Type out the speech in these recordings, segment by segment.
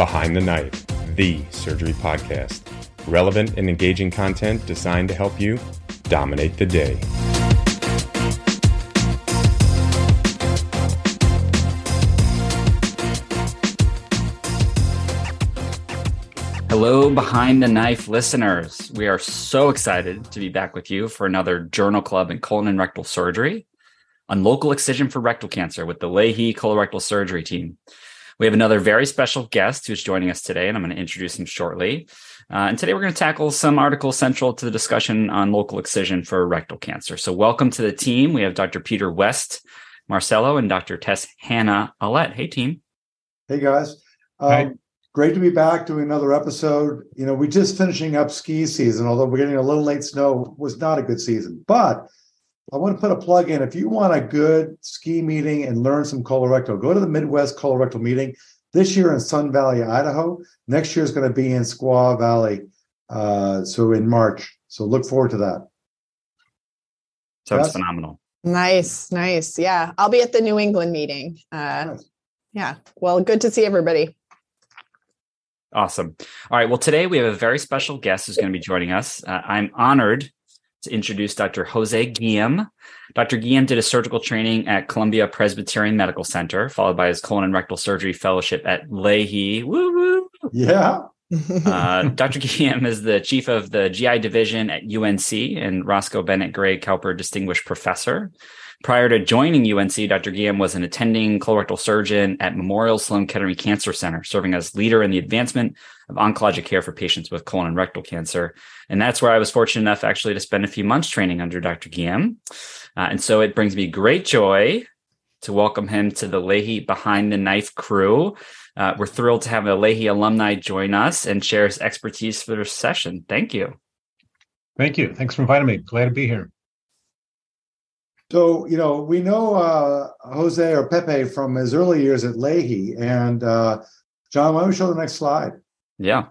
Behind the Knife, the surgery podcast. Relevant and engaging content designed to help you dominate the day. Hello, Behind the Knife listeners. We are so excited to be back with you for another Journal Club in colon and rectal surgery on local excision for rectal cancer with the Lahey colorectal surgery team. We have another very special guest who's joining us today, and I'm going to introduce him shortly. Uh, and today we're going to tackle some articles central to the discussion on local excision for rectal cancer. So, welcome to the team. We have Dr. Peter West Marcello and Dr. Tess Hannah Alette. Hey, team. Hey, guys. Um, great to be back doing another episode. You know, we're just finishing up ski season, although we're getting a little late snow, was not a good season. But I want to put a plug in. If you want a good ski meeting and learn some colorectal, go to the Midwest Colorectal Meeting this year in Sun Valley, Idaho. Next year is going to be in Squaw Valley, uh, so in March. So look forward to that. Sounds yes? phenomenal. Nice, nice. Yeah, I'll be at the New England meeting. Uh, nice. Yeah, well, good to see everybody. Awesome. All right. Well, today we have a very special guest who's going to be joining us. Uh, I'm honored to introduce Dr. Jose Guillem. Dr. Guillem did a surgical training at Columbia Presbyterian Medical Center, followed by his colon and rectal surgery fellowship at Lahey. Woo woo. Yeah. uh, Dr. Guillem is the chief of the GI division at UNC and Roscoe Bennett Gray Cowper Distinguished Professor. Prior to joining UNC, Dr. Guillem was an attending colorectal surgeon at Memorial Sloan Kettering Cancer Center, serving as leader in the advancement of oncologic care for patients with colon and rectal cancer. And that's where I was fortunate enough actually to spend a few months training under Dr. Guillem. Uh, and so it brings me great joy to welcome him to the Lahey Behind the Knife crew. Uh, we're thrilled to have a Lahey alumni join us and share his expertise for this session. Thank you. Thank you. Thanks for inviting me. Glad to be here. So, you know, we know uh, Jose or Pepe from his early years at Lahey. And uh, John, why don't we show the next slide? Yeah.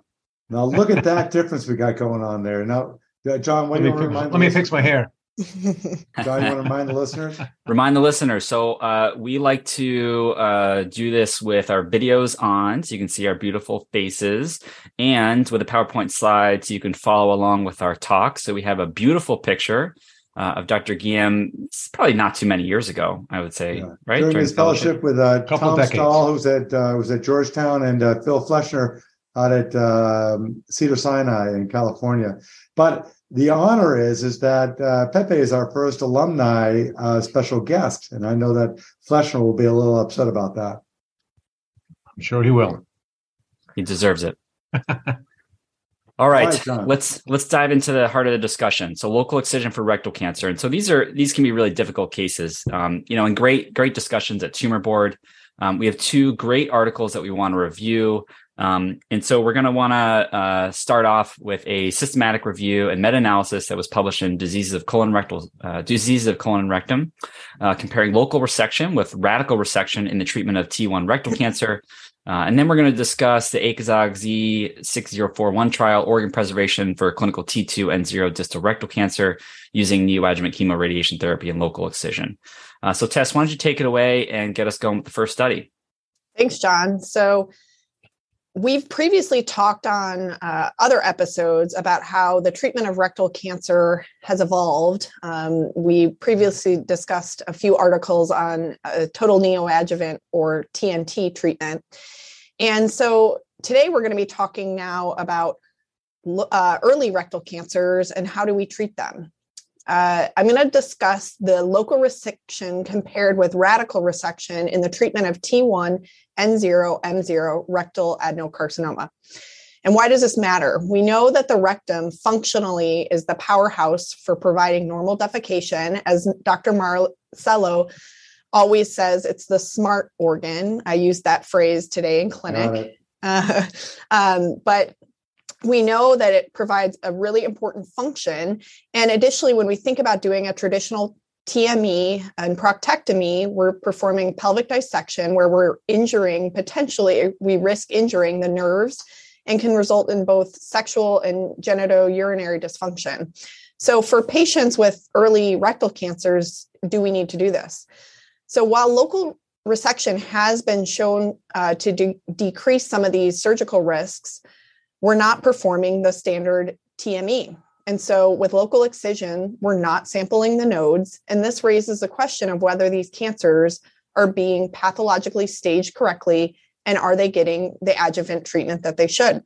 Now, look at that difference we got going on there. Now, uh, John, what let do you want to remind Let me fix my hair. John, you want to remind the listeners? Remind the listeners. So, uh, we like to uh, do this with our videos on, so you can see our beautiful faces, and with a PowerPoint slide, so you can follow along with our talk. So, we have a beautiful picture uh, of Dr. Guillem, probably not too many years ago, I would say, yeah. right? During, During his fellowship, with uh, Tom decades. Stahl, who's at uh, was at Georgetown, and uh, Phil Fleshner out at um, Cedar Sinai in California. But the honor is is that uh, Pepe is our first alumni uh, special guest, and I know that Fleshner will be a little upset about that. I'm sure he will. He deserves it. All right, let's let's dive into the heart of the discussion. So, local excision for rectal cancer, and so these are these can be really difficult cases. Um, you know, and great great discussions at Tumor Board. Um, we have two great articles that we want to review, um, and so we're going to want to uh, start off with a systematic review and meta-analysis that was published in Diseases of Colon Rectal uh, Diseases of Colon and Rectum, uh, comparing local resection with radical resection in the treatment of T1 rectal cancer. Uh, and then we're going to discuss the ACOSOG Z6041 trial, organ preservation for clinical T2 and zero distal rectal cancer using neoadjuvant chemoradiation therapy and local excision. Uh, so, Tess, why don't you take it away and get us going with the first study? Thanks, John. So, we've previously talked on uh, other episodes about how the treatment of rectal cancer has evolved. Um, we previously discussed a few articles on total neoadjuvant or TNT treatment. And so today we're going to be talking now about uh, early rectal cancers and how do we treat them. Uh, I'm going to discuss the local resection compared with radical resection in the treatment of T1, N0, M0 rectal adenocarcinoma. And why does this matter? We know that the rectum functionally is the powerhouse for providing normal defecation, as Dr. Marcello always says it's the smart organ. I used that phrase today in clinic. Uh, um, but we know that it provides a really important function. And additionally, when we think about doing a traditional TME and proctectomy, we're performing pelvic dissection where we're injuring, potentially, we risk injuring the nerves and can result in both sexual and genitourinary dysfunction. So, for patients with early rectal cancers, do we need to do this? So, while local resection has been shown uh, to de- decrease some of these surgical risks, we're not performing the standard TME. And so, with local excision, we're not sampling the nodes. And this raises the question of whether these cancers are being pathologically staged correctly and are they getting the adjuvant treatment that they should.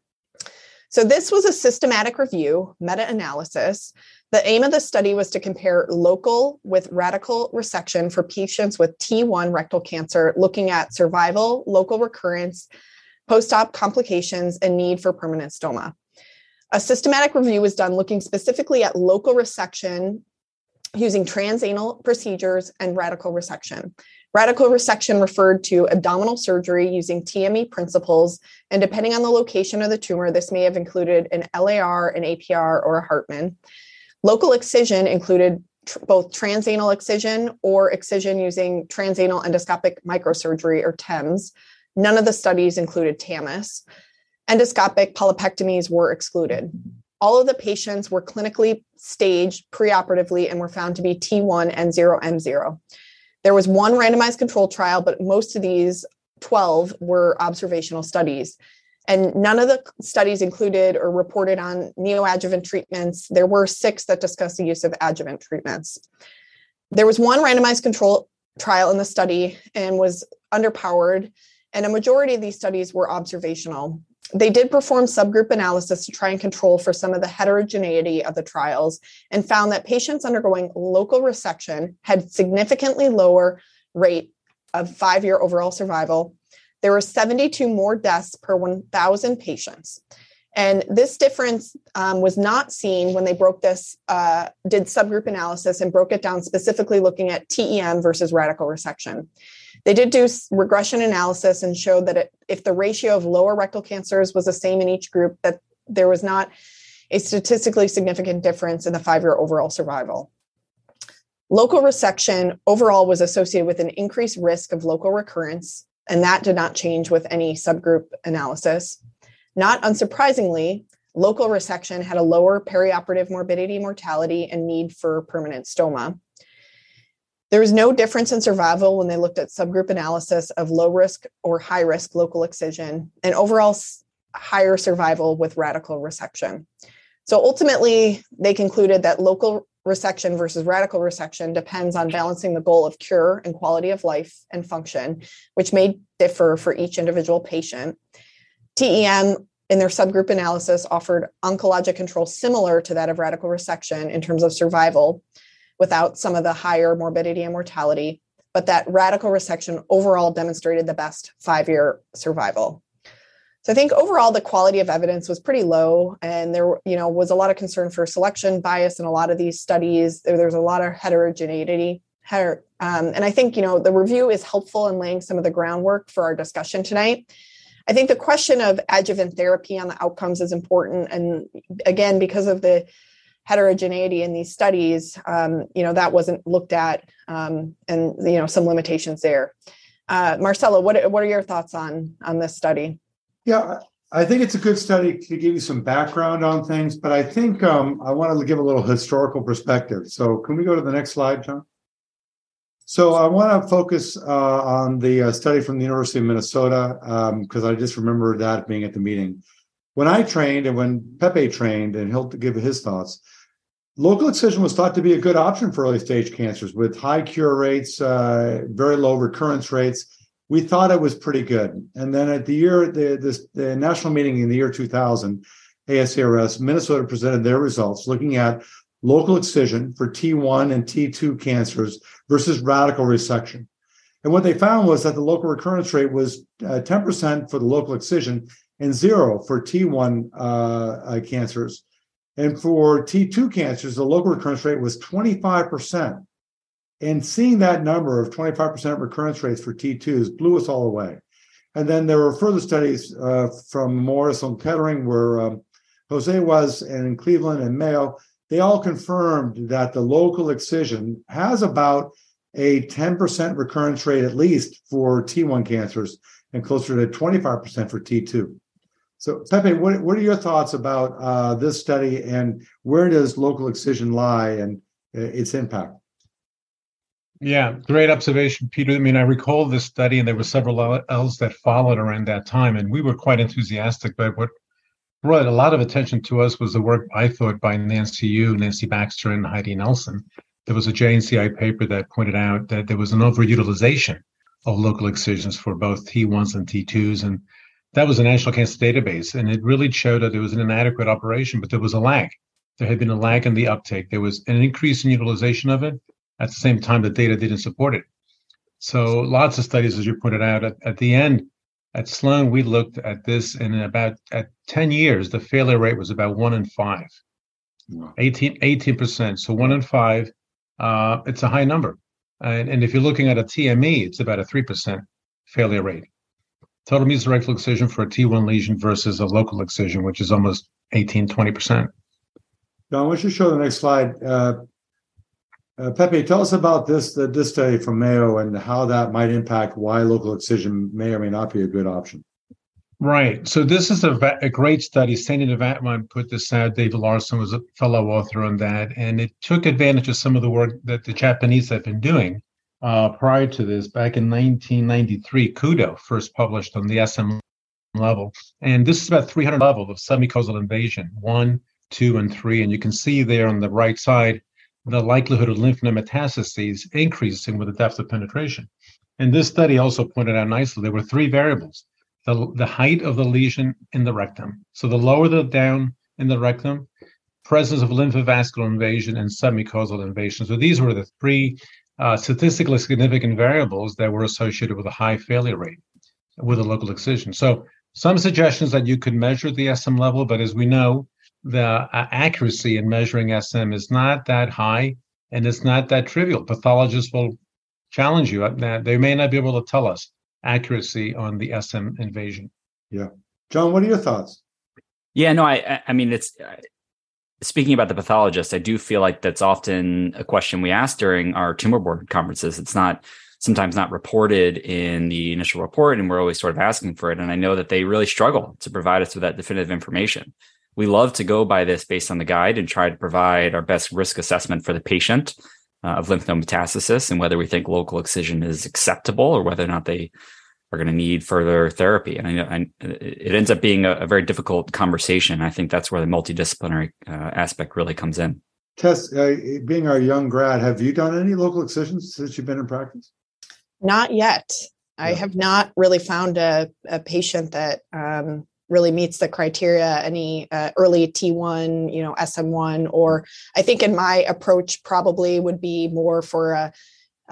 So, this was a systematic review, meta analysis. The aim of the study was to compare local with radical resection for patients with T1 rectal cancer, looking at survival, local recurrence, post op complications, and need for permanent stoma. A systematic review was done looking specifically at local resection using transanal procedures and radical resection. Radical resection referred to abdominal surgery using TME principles, and depending on the location of the tumor, this may have included an LAR, an APR, or a Hartmann. Local excision included tr- both transanal excision or excision using transanal endoscopic microsurgery or TEMS. None of the studies included TAMIS. Endoscopic polypectomies were excluded. All of the patients were clinically staged preoperatively and were found to be T1 and 0M0. There was one randomized control trial, but most of these 12 were observational studies. And none of the studies included or reported on neoadjuvant treatments. There were six that discussed the use of adjuvant treatments. There was one randomized control trial in the study and was underpowered, and a majority of these studies were observational. They did perform subgroup analysis to try and control for some of the heterogeneity of the trials and found that patients undergoing local resection had significantly lower rate of five year overall survival. There were 72 more deaths per 1,000 patients. And this difference um, was not seen when they broke this, uh, did subgroup analysis and broke it down specifically looking at TEM versus radical resection. They did do regression analysis and showed that it, if the ratio of lower rectal cancers was the same in each group, that there was not a statistically significant difference in the five year overall survival. Local resection overall was associated with an increased risk of local recurrence, and that did not change with any subgroup analysis. Not unsurprisingly, local resection had a lower perioperative morbidity, mortality, and need for permanent stoma. There was no difference in survival when they looked at subgroup analysis of low risk or high risk local excision and overall higher survival with radical resection. So ultimately, they concluded that local resection versus radical resection depends on balancing the goal of cure and quality of life and function, which may differ for each individual patient. TEM in their subgroup analysis offered oncologic control similar to that of radical resection in terms of survival, without some of the higher morbidity and mortality, but that radical resection overall demonstrated the best five year survival. So I think overall the quality of evidence was pretty low, and there you know was a lot of concern for selection bias in a lot of these studies. There, there's a lot of heterogeneity. Um, and I think you know the review is helpful in laying some of the groundwork for our discussion tonight. I think the question of adjuvant therapy on the outcomes is important, and again because of the heterogeneity in these studies, um, you know, that wasn't looked at, um, and you know, some limitations there. Uh, Marcello, what what are your thoughts on on this study? Yeah, I think it's a good study to give you some background on things, but I think um, I wanted to give a little historical perspective. So, can we go to the next slide, John? So, I want to focus uh, on the uh, study from the University of Minnesota because um, I just remember that being at the meeting. When I trained and when Pepe trained, and he'll give his thoughts, local excision was thought to be a good option for early stage cancers with high cure rates, uh, very low recurrence rates. We thought it was pretty good. And then at the year, the, this, the national meeting in the year 2000, ASCRS, Minnesota presented their results looking at local excision for T1 and T2 cancers versus radical resection. And what they found was that the local recurrence rate was uh, 10% for the local excision and zero for T1 uh, uh, cancers. And for T2 cancers, the local recurrence rate was 25%. And seeing that number of 25% recurrence rates for T2s blew us all away. And then there were further studies uh, from Morris and Kettering where um, Jose was, and in Cleveland and Mayo, they all confirmed that the local excision has about a 10% recurrence rate at least for T1 cancers and closer to 25% for T2. So, Pepe, what, what are your thoughts about uh, this study and where does local excision lie and uh, its impact? Yeah, great observation, Peter. I mean, I recall this study, and there were several else that followed around that time, and we were quite enthusiastic. But what brought a lot of attention to us was the work I thought by Nancy You, Nancy Baxter, and Heidi Nelson. There was a JNCI paper that pointed out that there was an overutilization of local excisions for both T1s and T2s, and that was a national cancer database, and it really showed that there was an inadequate operation, but there was a lag. There had been a lag in the uptake. There was an increase in utilization of it, at the same time, the data didn't support it. So lots of studies, as you pointed out, at, at the end, at Sloan, we looked at this and in about at 10 years, the failure rate was about one in five, wow. 18, 18%. So one in five, uh, it's a high number. And, and if you're looking at a TME, it's about a 3% failure rate. Total mesorectal excision for a T1 lesion versus a local excision, which is almost 18, 20%. John, why don't you show the next slide? Uh, uh, Pepe, tell us about this the, this study from Mayo and how that might impact why local excision may or may not be a good option. Right. So this is a, a great study. Sandy Nivatvongs put this out. David Larson was a fellow author on that, and it took advantage of some of the work that the Japanese have been doing uh, prior to this. Back in 1993, Kudo first published on the SM level, and this is about 300 levels of submucosal invasion, one, two, and three. And you can see there on the right side the likelihood of lymph node metastases increasing with the depth of penetration. And this study also pointed out nicely there were three variables the, the height of the lesion in the rectum. So the lower the down in the rectum, presence of lymphovascular invasion, and submucosal invasion. So these were the three uh, statistically significant variables that were associated with a high failure rate with a local excision. So some suggestions that you could measure the SM level, but as we know, the uh, accuracy in measuring SM is not that high and it's not that trivial. Pathologists will challenge you. Uh, they may not be able to tell us accuracy on the SM invasion. Yeah. John, what are your thoughts? Yeah, no, I, I mean, it's uh, speaking about the pathologist. I do feel like that's often a question we ask during our tumor board conferences. It's not sometimes not reported in the initial report, and we're always sort of asking for it. And I know that they really struggle to provide us with that definitive information we love to go by this based on the guide and try to provide our best risk assessment for the patient uh, of lymph node metastasis and whether we think local excision is acceptable or whether or not they are going to need further therapy. And I know I, it ends up being a, a, very difficult conversation. I think that's where the multidisciplinary uh, aspect really comes in. Tess, uh, being our young grad, have you done any local excisions since you've been in practice? Not yet. Yeah. I have not really found a, a patient that um, really meets the criteria any uh, early t1 you know sm1 or i think in my approach probably would be more for a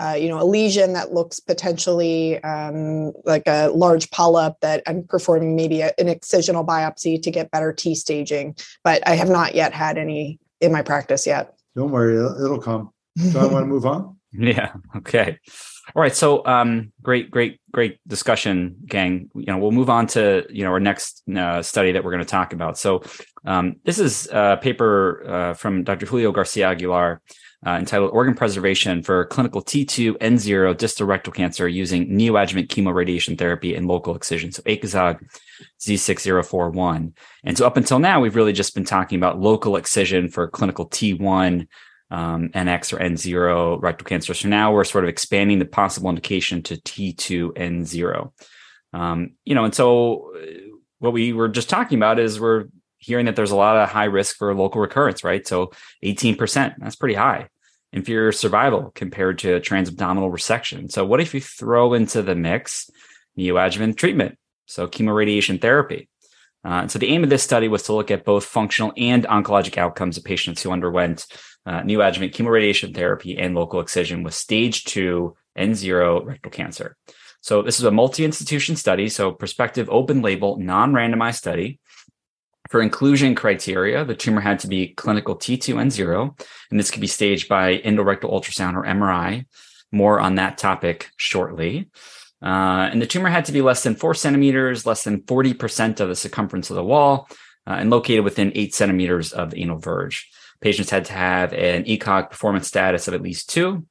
uh, you know a lesion that looks potentially um, like a large polyp that i'm performing maybe a, an excisional biopsy to get better t staging but i have not yet had any in my practice yet don't worry it'll, it'll come so i want to move on yeah okay all right. So, um, great, great, great discussion, gang. You know, we'll move on to you know our next uh, study that we're going to talk about. So, um, this is a paper uh, from Dr. Julio Garcia Aguilar uh, entitled "Organ Preservation for Clinical T2 N0 Distal Rectal Cancer Using Neoadjuvant Chemoradiation Therapy and Local Excision." So, ACOSOG Z6041. And so, up until now, we've really just been talking about local excision for clinical T1 um, NX or N0 rectal cancer. So now we're sort of expanding the possible indication to T2 N0. Um, you know, and so uh, what we were just talking about is we're hearing that there's a lot of high risk for local recurrence, right? So 18%, that's pretty high. Inferior survival compared to transabdominal resection. So what if you throw into the mix neoadjuvant treatment? So chemoradiation therapy. Uh, so the aim of this study was to look at both functional and oncologic outcomes of patients who underwent uh, neoadjuvant chemoradiation therapy and local excision with stage two N0 rectal cancer. So this is a multi-institution study, so prospective open label, non-randomized study For inclusion criteria, the tumor had to be clinical T2N0, and this could be staged by endorectal ultrasound or MRI. More on that topic shortly. Uh, and the tumor had to be less than four centimeters, less than 40% of the circumference of the wall, uh, and located within eight centimeters of the anal verge. Patients had to have an ECOG performance status of at least two.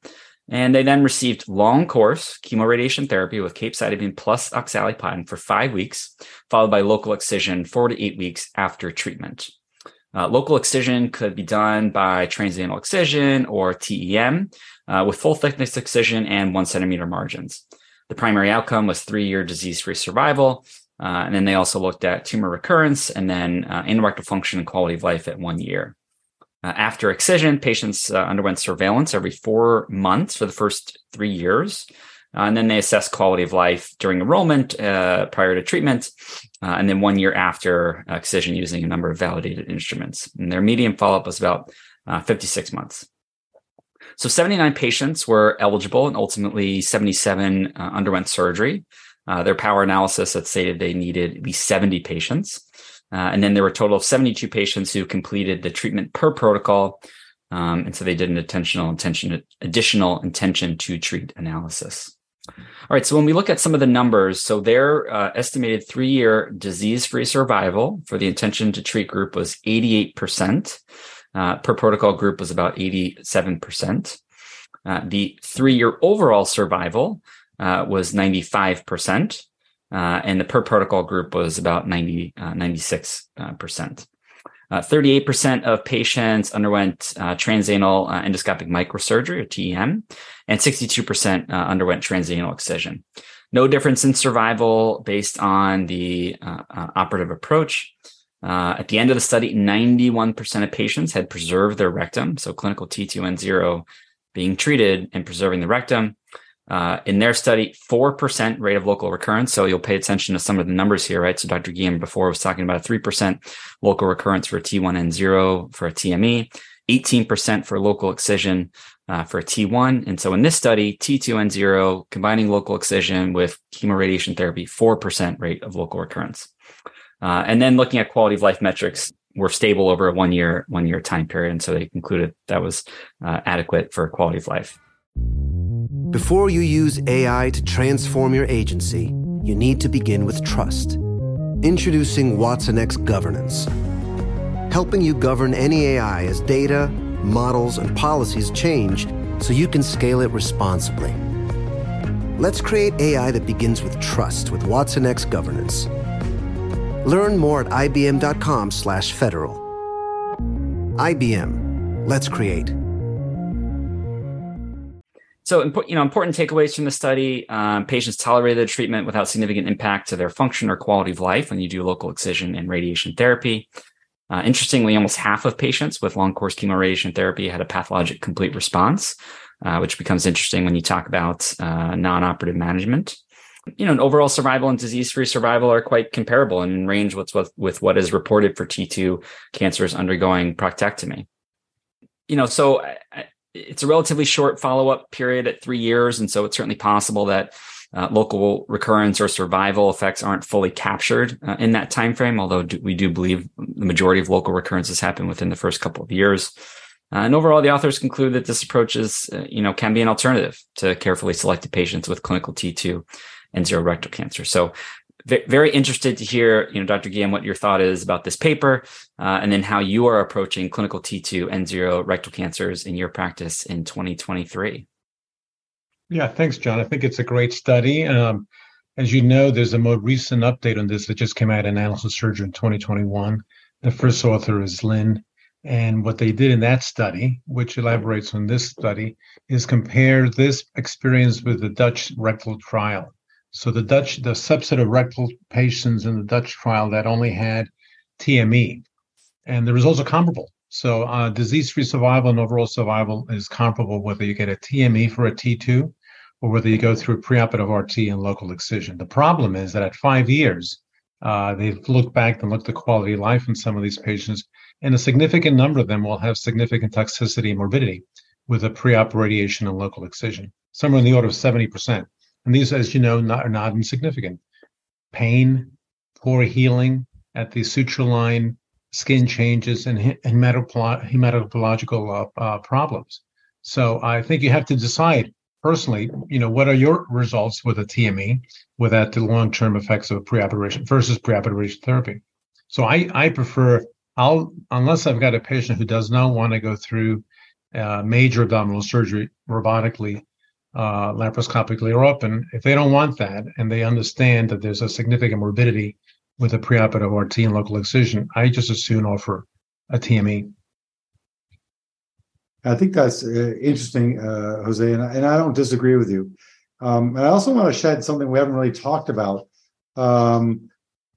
And they then received long course chemoradiation therapy with capecitabine plus oxaliplatin for five weeks, followed by local excision four to eight weeks after treatment. Uh, local excision could be done by transanal excision or TEM uh, with full thickness excision and one centimeter margins. The primary outcome was three year disease free survival. Uh, and then they also looked at tumor recurrence and then uh, function and quality of life at one year. Uh, after excision, patients uh, underwent surveillance every four months for the first three years. Uh, and then they assessed quality of life during enrollment uh, prior to treatment, and then one year after excision using a number of validated instruments. And their median follow up was about 56 months. So 79 patients were eligible, and ultimately 77 uh, underwent surgery. Uh, their power analysis had stated they needed at least 70 patients. Uh, and then there were a total of 72 patients who completed the treatment per protocol. Um, and so they did an intentional intention, additional intention to treat analysis. All right. So when we look at some of the numbers, so their uh, estimated three year disease free survival for the intention to treat group was 88% uh, per protocol group was about 87%. Uh, the three year overall survival uh, was 95%, uh, and the per protocol group was about 90, uh, 96%. 38% uh, uh, of patients underwent transanal endoscopic microsurgery or TEM, and 62% underwent transanal excision. No difference in survival based on the operative approach. Uh, at the end of the study, 91% of patients had preserved their rectum. So clinical T2N0 being treated and preserving the rectum. Uh, in their study, 4% rate of local recurrence. So you'll pay attention to some of the numbers here, right? So Dr. Guillem before was talking about a 3% local recurrence for a T1N0 for a TME, 18% for local excision uh, for a T1. And so in this study, T2N0 combining local excision with chemoradiation therapy, 4% rate of local recurrence. Uh, and then looking at quality of life metrics were stable over a one year one year time period, and so they concluded that was uh, adequate for quality of life. Before you use AI to transform your agency, you need to begin with trust. Introducing Watson X Governance, helping you govern any AI as data, models, and policies change so you can scale it responsibly. Let's create AI that begins with trust with Watson X Governance. Learn more at ibm.com/federal. IBM. Let's create. So, you know, important takeaways from the study: um, patients tolerated the treatment without significant impact to their function or quality of life when you do local excision and radiation therapy. Uh, interestingly, almost half of patients with long course chemoradiation therapy had a pathologic complete response, uh, which becomes interesting when you talk about uh, non-operative management you know, overall survival and disease-free survival are quite comparable and range with, with, with what is reported for T2 cancers undergoing proctectomy. You know, so it's a relatively short follow-up period at three years, and so it's certainly possible that uh, local recurrence or survival effects aren't fully captured uh, in that time frame. Although do, we do believe the majority of local recurrences happen within the first couple of years. Uh, and overall, the authors conclude that this approach is, uh, you know, can be an alternative to carefully selected patients with clinical T2 and zero rectal cancer. So very interested to hear, you know, Dr. Guillem, what your thought is about this paper, uh, and then how you are approaching clinical T2 N0 rectal cancers in your practice in 2023. Yeah, thanks, John. I think it's a great study. Um, as you know, there's a more recent update on this that just came out in Annals of Surgery in 2021. The first author is Lynn. And what they did in that study, which elaborates on this study, is compare this experience with the Dutch rectal trial. So the Dutch, the subset of rectal patients in the Dutch trial that only had TME, and the results are comparable. So uh, disease-free survival and overall survival is comparable whether you get a TME for a T2 or whether you go through preoperative RT and local excision. The problem is that at five years, uh, they've looked back and looked at quality of life in some of these patients, and a significant number of them will have significant toxicity and morbidity with a pre-op radiation and local excision, somewhere in the order of 70%. And these, as you know, not, are not insignificant. Pain, poor healing at the suture line, skin changes, and hematological uh, uh, problems. So I think you have to decide personally, you know, what are your results with a TME without the long-term effects of preoperation versus preoperation therapy. So I, I prefer I'll unless I've got a patient who does not want to go through uh, major abdominal surgery robotically, uh, laparoscopically or open, if they don't want that and they understand that there's a significant morbidity with a preoperative RT and local excision, I just as soon offer a TME. I think that's uh, interesting, uh, Jose, and I, and I don't disagree with you. Um, and I also want to shed something we haven't really talked about. Um,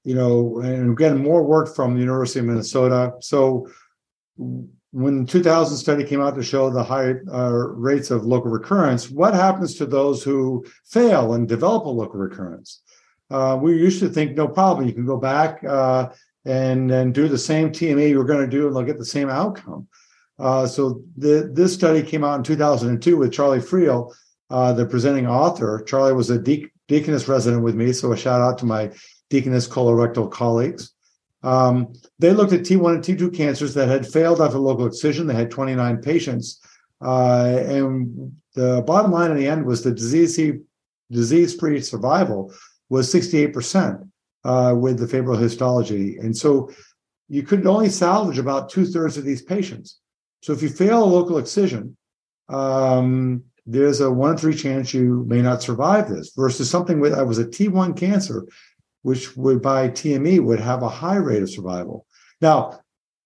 you know, and getting more work from the University of Minnesota. So when the 2000 study came out to show the high uh, rates of local recurrence, what happens to those who fail and develop a local recurrence? Uh, we used to think no problem, you can go back uh, and and do the same TME you're going to do, and they'll get the same outcome. Uh, so the, this study came out in 2002 with Charlie Friel, uh, the presenting author. Charlie was a de- Deaconess resident with me, so a shout out to my Deaconess colorectal colleagues. Um, they looked at T1 and T2 cancers that had failed after local excision. They had 29 patients. Uh, and the bottom line in the end was the disease disease-free survival was 68% uh, with the favorable histology. And so you could only salvage about two thirds of these patients. So if you fail a local excision, um, there's a one in three chance you may not survive this versus something that was a T1 cancer, which would by TME would have a high rate of survival. Now,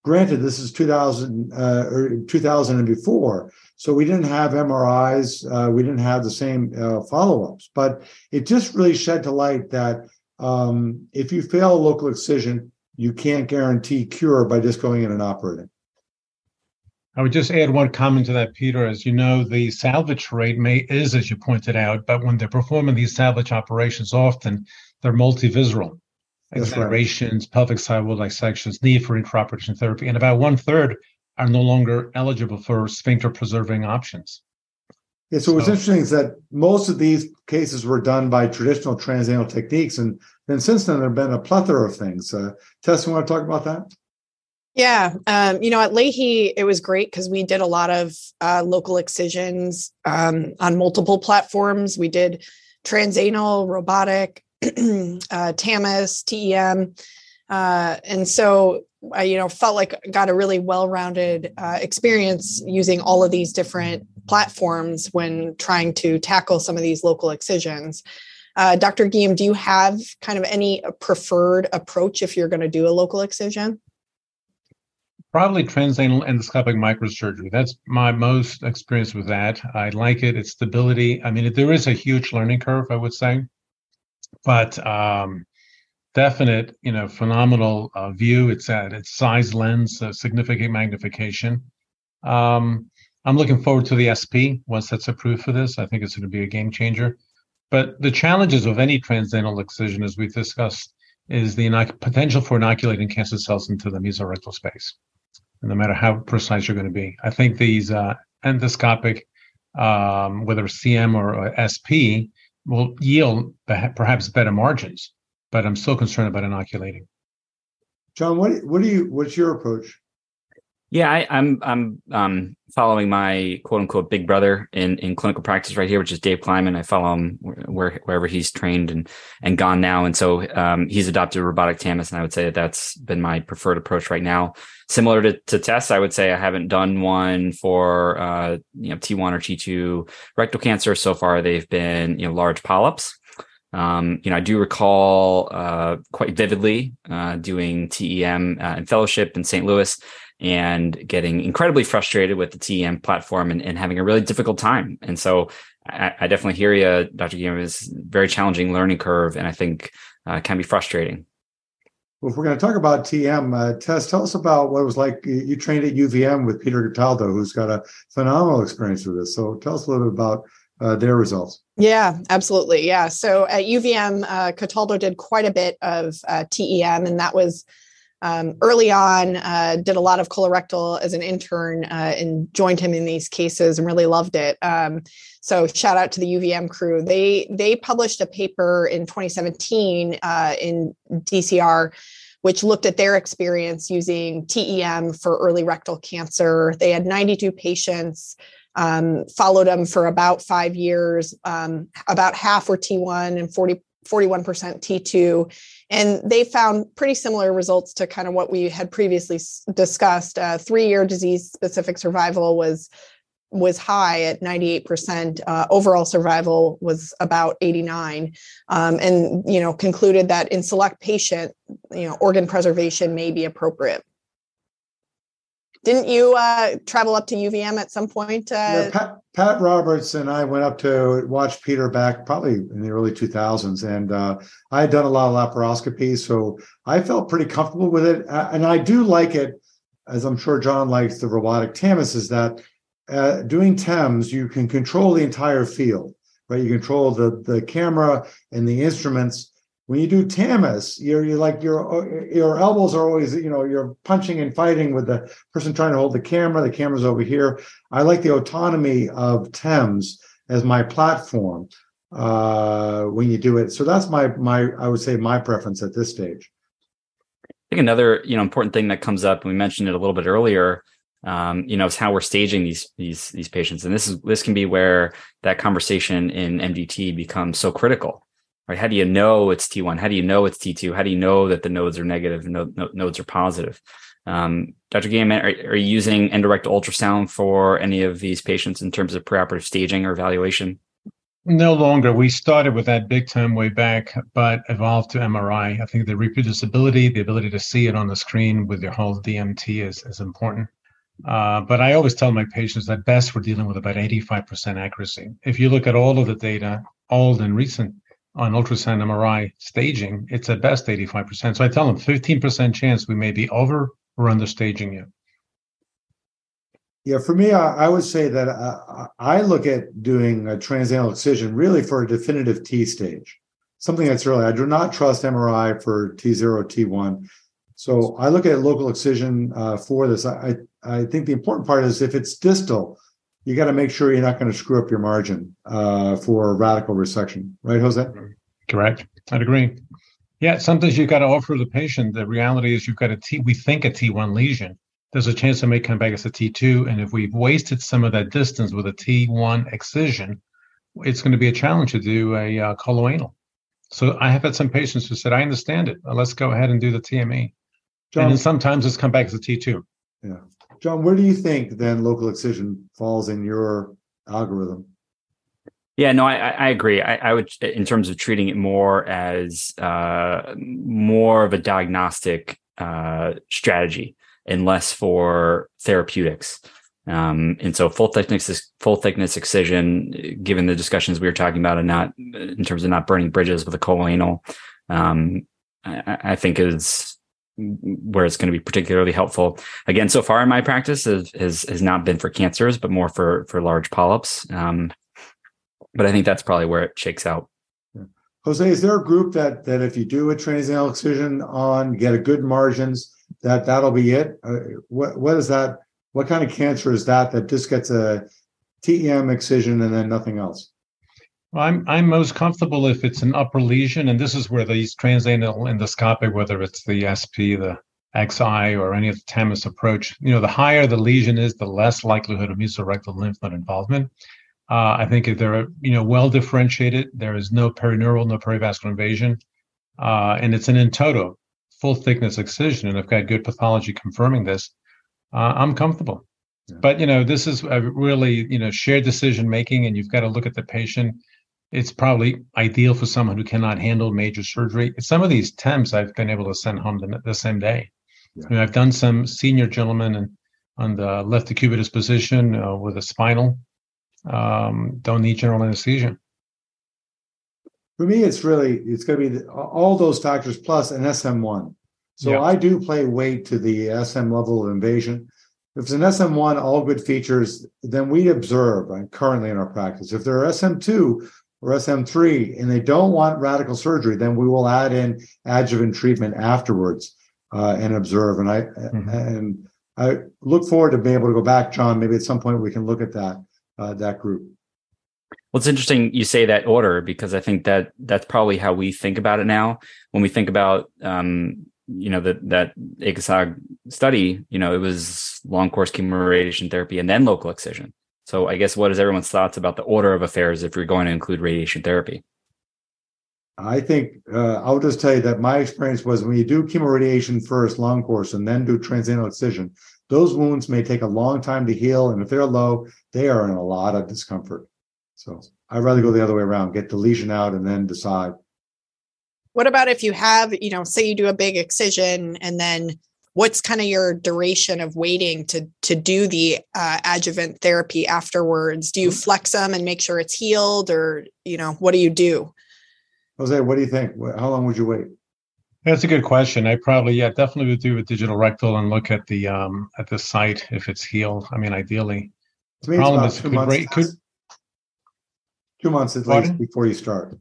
granted, this is 2000 uh, or 2000 and before, so we didn't have MRIs, uh, we didn't have the same uh, follow-ups, but it just really shed to light that um, if you fail local excision, you can't guarantee cure by just going in and operating. I would just add one comment to that, Peter. As you know, the salvage rate may is, as you pointed out, but when they're performing these salvage operations, often they're multivisceral. Exenterations, right. pelvic sidewall dissections, need for intraoperation therapy, and about one third are no longer eligible for sphincter preserving options. Yeah, so, so what's interesting is that most of these cases were done by traditional transanal techniques, and then since then there have been a plethora of things. Uh, Tess, you want to talk about that? Yeah. Um, you know, at Lahey, it was great because we did a lot of uh, local excisions um, on multiple platforms. We did transanal, robotic, uh, TAMIS, TEM. Uh, and so I, you know, felt like got a really well-rounded uh, experience using all of these different platforms when trying to tackle some of these local excisions. Uh, Dr. Guillem, do you have kind of any preferred approach if you're going to do a local excision? Probably transanal endoscopic microsurgery. That's my most experience with that. I like it. Its stability. I mean, there is a huge learning curve, I would say, but um, definite, you know, phenomenal uh, view. It's at its size lens, uh, significant magnification. Um, I'm looking forward to the SP once that's approved for this. I think it's going to be a game changer. But the challenges of any transanal excision, as we've discussed, is the inoc- potential for inoculating cancer cells into the mesorectal space no matter how precise you're going to be. I think these uh, endoscopic, um, whether CM or, SP, will yield perhaps better margins, but I'm still concerned about inoculating. John, what what do you what's your approach? Yeah, I, am I'm, I'm um, following my quote unquote big brother in, in clinical practice right here, which is Dave Kleiman. I follow him where, wherever he's trained and and gone now, and so um, he's adopted robotic TAMIS, and I would say that that's been my preferred approach right now. Similar to, to Tess, I would say I haven't done one for uh, you know T1 or T2 rectal cancer so far. They've been you know large polyps. Um, you know, I do recall uh, quite vividly uh, doing TEM uh, in fellowship in St. Louis and getting incredibly frustrated with the TEM platform and, and having a really difficult time. And so I, I definitely hear you, Dr. Guillem, is very challenging learning curve, and I think uh, can be frustrating. Well, if we're going to talk about TM, uh, Tess, tell us about what it was like. You trained at UVM with Peter Cataldo, who's got a phenomenal experience with this. So tell us a little bit about uh, their results. Yeah, absolutely. Yeah. So at UVM, uh, Cataldo did quite a bit of uh, TEM, and that was um, early on uh, did a lot of colorectal as an intern uh, and joined him in these cases and really loved it um, so shout out to the uvm crew they they published a paper in 2017 uh, in dcr which looked at their experience using TEM for early rectal cancer. They had 92 patients, um, followed them for about five years. Um, about half were T1 and 40, 41% T2. And they found pretty similar results to kind of what we had previously discussed. Uh, three year disease specific survival was was high at 98%. Uh, overall survival was about 89, um, and you know concluded that in select patient, you know, organ preservation may be appropriate. Didn't you uh, travel up to UVM at some point? Uh, yeah, Pat, Pat, Roberts and I went up to watch Peter back probably in the early 2000s, and uh, I had done a lot of laparoscopy, so I felt pretty comfortable with it, and I do like it, as I'm sure John likes the robotic TAMIS, is that uh, doing TEMS, you can control the entire field, right? You control the the camera and the instruments. When you do TAMIS, you're, you're like your your elbows are always, you know, you're punching and fighting with the person trying to hold the camera. The camera's over here. I like the autonomy of TEMS as my platform uh, when you do it. So that's my my I would say my preference at this stage. I think another you know important thing that comes up, and we mentioned it a little bit earlier, um, you know, it's how we're staging these these these patients, and this is this can be where that conversation in MDT becomes so critical. Right? How do you know it's T1? How do you know it's T2? How do you know that the nodes are negative and no, no, nodes are positive? Um, Dr. Gaiman, are, are, you using endorectal ultrasound for any of these patients in terms of preoperative staging or evaluation? No longer. We started with that big time way back, but evolved to MRI. I think the reproducibility, the ability to see it on the screen with your whole DMT is, is important. Uh, but I always tell my patients that best we're dealing with about 85% accuracy. If you look at all of the data, old and recent, on ultrasound MRI staging, it's at best 85%. So I tell them 15% chance we may be over or under staging you. Yeah, for me, I, I would say that uh, I look at doing a transanal excision really for a definitive T stage, something that's really, I do not trust MRI for T0, T1. So I look at local excision uh, for this. I, I think the important part is if it's distal, you got to make sure you're not going to screw up your margin uh, for radical resection, right, Jose? Correct. I'd agree. Yeah, sometimes you've got to offer the patient. The reality is you've got a T. We think a T1 lesion. There's a chance it may come back as a T2, and if we've wasted some of that distance with a T1 excision, it's going to be a challenge to do a uh, coloanal. So I have had some patients who said, "I understand it. Let's go ahead and do the TME." John, and then sometimes it's come back as a T2. Yeah. John, where do you think then local excision falls in your algorithm? Yeah, no, I, I agree. I, I, would, in terms of treating it more as uh, more of a diagnostic uh, strategy and less for therapeutics. Um, and so, full thickness, full thickness excision, given the discussions we were talking about, and not in terms of not burning bridges with a coloanal, um, I, I think is where it's going to be particularly helpful. Again, so far in my practice has has, has not been for cancers, but more for for large polyps. Um, but I think that's probably where it shakes out. Jose, is there a group that that if you do a transanal excision on, get a good margins, that that'll be it? Uh, what what is that? What kind of cancer is that that just gets a TEM excision and then nothing else? Well, I'm I'm most comfortable if it's an upper lesion, and this is where these transanal endoscopic, whether it's the SP, the XI, or any of the TAMIS approach, you know, the higher the lesion is, the less likelihood of mesorectal lymph node involvement. Uh, I think if they're you know well differentiated, there is no perineural, no perivascular invasion, uh, and it's an in toto full thickness excision, and I've got good pathology confirming this. Uh, I'm comfortable. Yeah. But you know, this is a really you know shared decision making, and you've got to look at the patient it's probably ideal for someone who cannot handle major surgery. Some of these TEMS I've been able to send home the, the same day. Yeah. I mean, I've done some senior gentlemen and on the left decubitus position uh, with a spinal. Um, don't need general anesthesia. For me, it's really it's going to be the, all those factors plus an SM1. So yeah. I do play weight to the SM level of invasion. If it's an SM1, all good features, then we observe right, currently in our practice. If there are SM2, or SM3 and they don't want radical surgery, then we will add in adjuvant treatment afterwards uh, and observe. And I mm-hmm. and I look forward to being able to go back, John. Maybe at some point we can look at that uh, that group. Well, it's interesting you say that order because I think that that's probably how we think about it now. When we think about um, you know that that ACOSOG study, you know, it was long course chemoradiation therapy and then local excision. So I guess what is everyone's thoughts about the order of affairs if you're going to include radiation therapy? I think uh, I'll just tell you that my experience was when you do chemoradiation first, long course, and then do transanal excision, those wounds may take a long time to heal, and if they're low, they are in a lot of discomfort. So I'd rather go the other way around, get the lesion out, and then decide. What about if you have, you know, say you do a big excision and then what's kind of your duration of waiting to to do the uh, adjuvant therapy afterwards? Do you mm-hmm. flex them and make sure it's healed or you know what do you do? Jose what do you think? How long would you wait? That's a good question. I probably yeah definitely would do a digital rectal and look at the um at the site if it's healed. I mean ideally. To me, problem is two, months, could, two months at least before you start.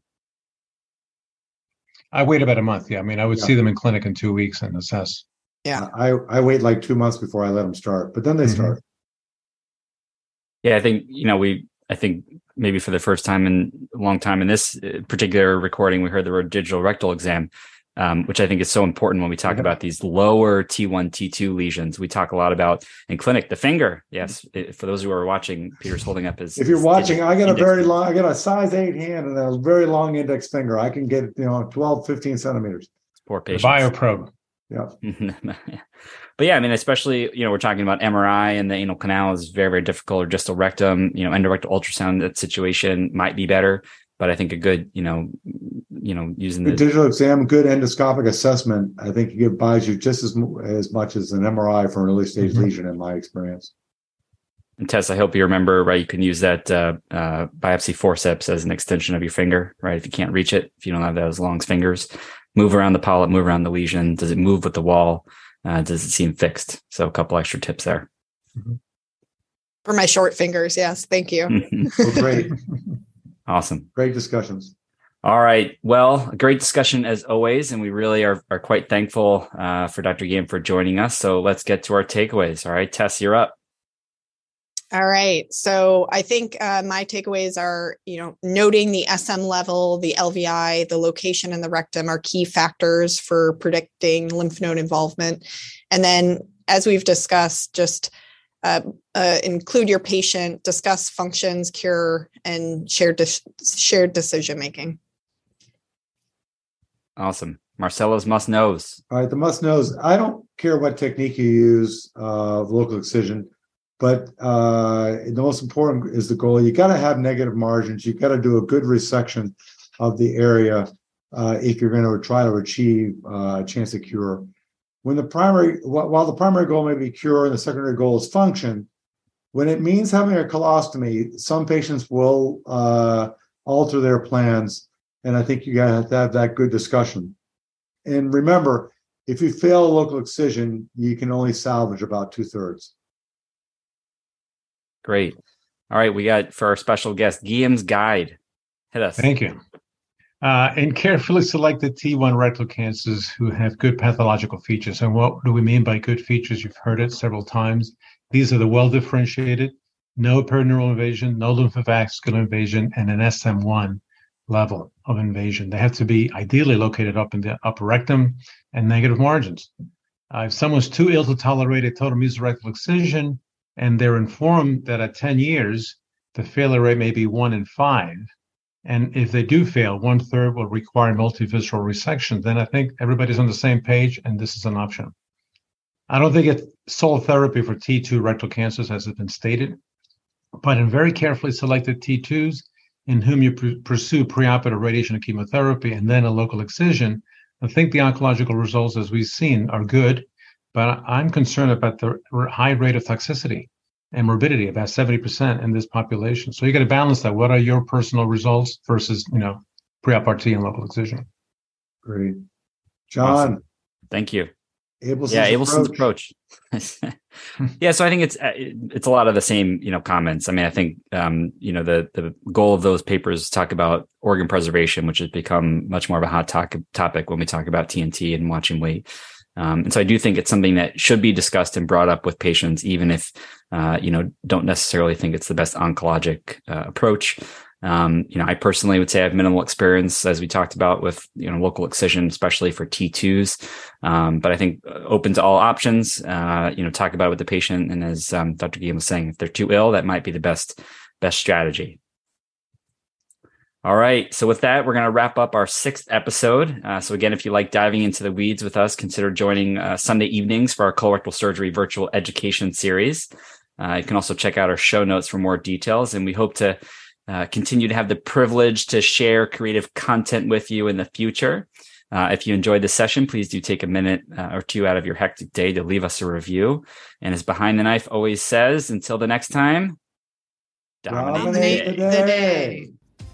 I wait about a month. Yeah, I mean, I would yeah. see them in clinic in two weeks and assess. Yeah. I, I wait like two months before I let them start, but then they mm-hmm. start. Yeah, I think, you know, we, I think maybe for the first time in a long time in this uh, particular recording, we heard the word digital rectal exam, um, which I think is so important when we talk yeah. about these lower T1, T2 lesions. We talk a lot about in clinic, the finger. Yes. It, for those who are watching, Peter's holding up his. If you're watching, I got a very long, I got a size eight hand and a very long index finger. I can get, you know, 12, 15 centimeters. Poor patient. Bioprobe. Yeah. but yeah, I mean, especially, you know, we're talking about MRI and the anal canal is very, very difficult or just a rectum, you know, endorectal ultrasound, that situation might be better. But I think a good, you know, you know, using the digital exam, good endoscopic assessment, I think it buys you just as as much as an MRI for an early stage mm-hmm. lesion, in my experience. And Tess, I hope you remember, right? You can use that uh, uh, biopsy forceps as an extension of your finger, right? If you can't reach it, if you don't have those long fingers, move around the polyp, move around the lesion. Does it move with the wall? Uh, does it seem fixed? So a couple extra tips there. Mm-hmm. For my short fingers, yes. Thank you. oh, great. awesome. Great discussions. All right. Well, great discussion as always, and we really are, are quite thankful uh, for Dr. Guillem for joining us. So let's get to our takeaways. All right, Tess, you're up. All right. So I think uh, my takeaways are, you know, noting the SM level, the LVI, the location in the rectum are key factors for predicting lymph node involvement. And then, as we've discussed, just uh, uh, include your patient, discuss functions, cure, and shared de- shared decision making. Awesome. Marcello's must knows. All right, the must knows. I don't care what technique you use, uh, local excision but uh, the most important is the goal. You got to have negative margins. You got to do a good resection of the area uh, if you're going to try to achieve uh, a chance of cure. When the primary, while the primary goal may be cure and the secondary goal is function, when it means having a colostomy, some patients will uh, alter their plans, and I think you got to have that good discussion. And remember, if you fail a local excision, you can only salvage about two thirds. Great. All right, we got for our special guest, Guillem's Guide. Hit us. Thank you. Uh, and carefully select the T1 rectal cancers who have good pathological features. And what do we mean by good features? You've heard it several times. These are the well differentiated, no perineural invasion, no lymphovascular invasion, and an SM1 level of invasion. They have to be ideally located up in the upper rectum and negative margins. Uh, if someone's too ill to tolerate a total mesorectal excision, and they're informed that at 10 years, the failure rate may be one in five. And if they do fail, one third will require multivisceral resection. Then I think everybody's on the same page, and this is an option. I don't think it's sole therapy for T2 rectal cancers, as has been stated, but in very carefully selected T2s in whom you pr- pursue preoperative radiation and chemotherapy and then a local excision, I think the oncological results, as we've seen, are good but I'm concerned about the high rate of toxicity and morbidity, about 70% in this population. So you got to balance that. What are your personal results versus, you know, pre-op RT and local excision? Great. John. Awesome. Thank you. Abelson's yeah, Abelson's approach. approach. yeah, so I think it's uh, it's a lot of the same, you know, comments. I mean, I think um, you know the the goal of those papers talk about organ preservation, which has become much more of a hot to- topic when we talk about TNT and watching weight. Um, and so I do think it's something that should be discussed and brought up with patients, even if uh, you know don't necessarily think it's the best oncologic uh, approach. Um, you know, I personally would say I have minimal experience, as we talked about, with you know local excision, especially for T2s. Um, but I think uh, open to all options. Uh, you know, talk about it with the patient, and as um, Dr. Guillem was saying, if they're too ill, that might be the best best strategy. All right. So with that, we're going to wrap up our sixth episode. Uh, so again, if you like diving into the weeds with us, consider joining uh, Sunday evenings for our colorectal surgery virtual education series. Uh, you can also check out our show notes for more details, and we hope to uh, continue to have the privilege to share creative content with you in the future. Uh, if you enjoyed the session, please do take a minute uh, or two out of your hectic day to leave us a review. And as Behind the Knife always says, until the next time, dominate, dominate the day. The day.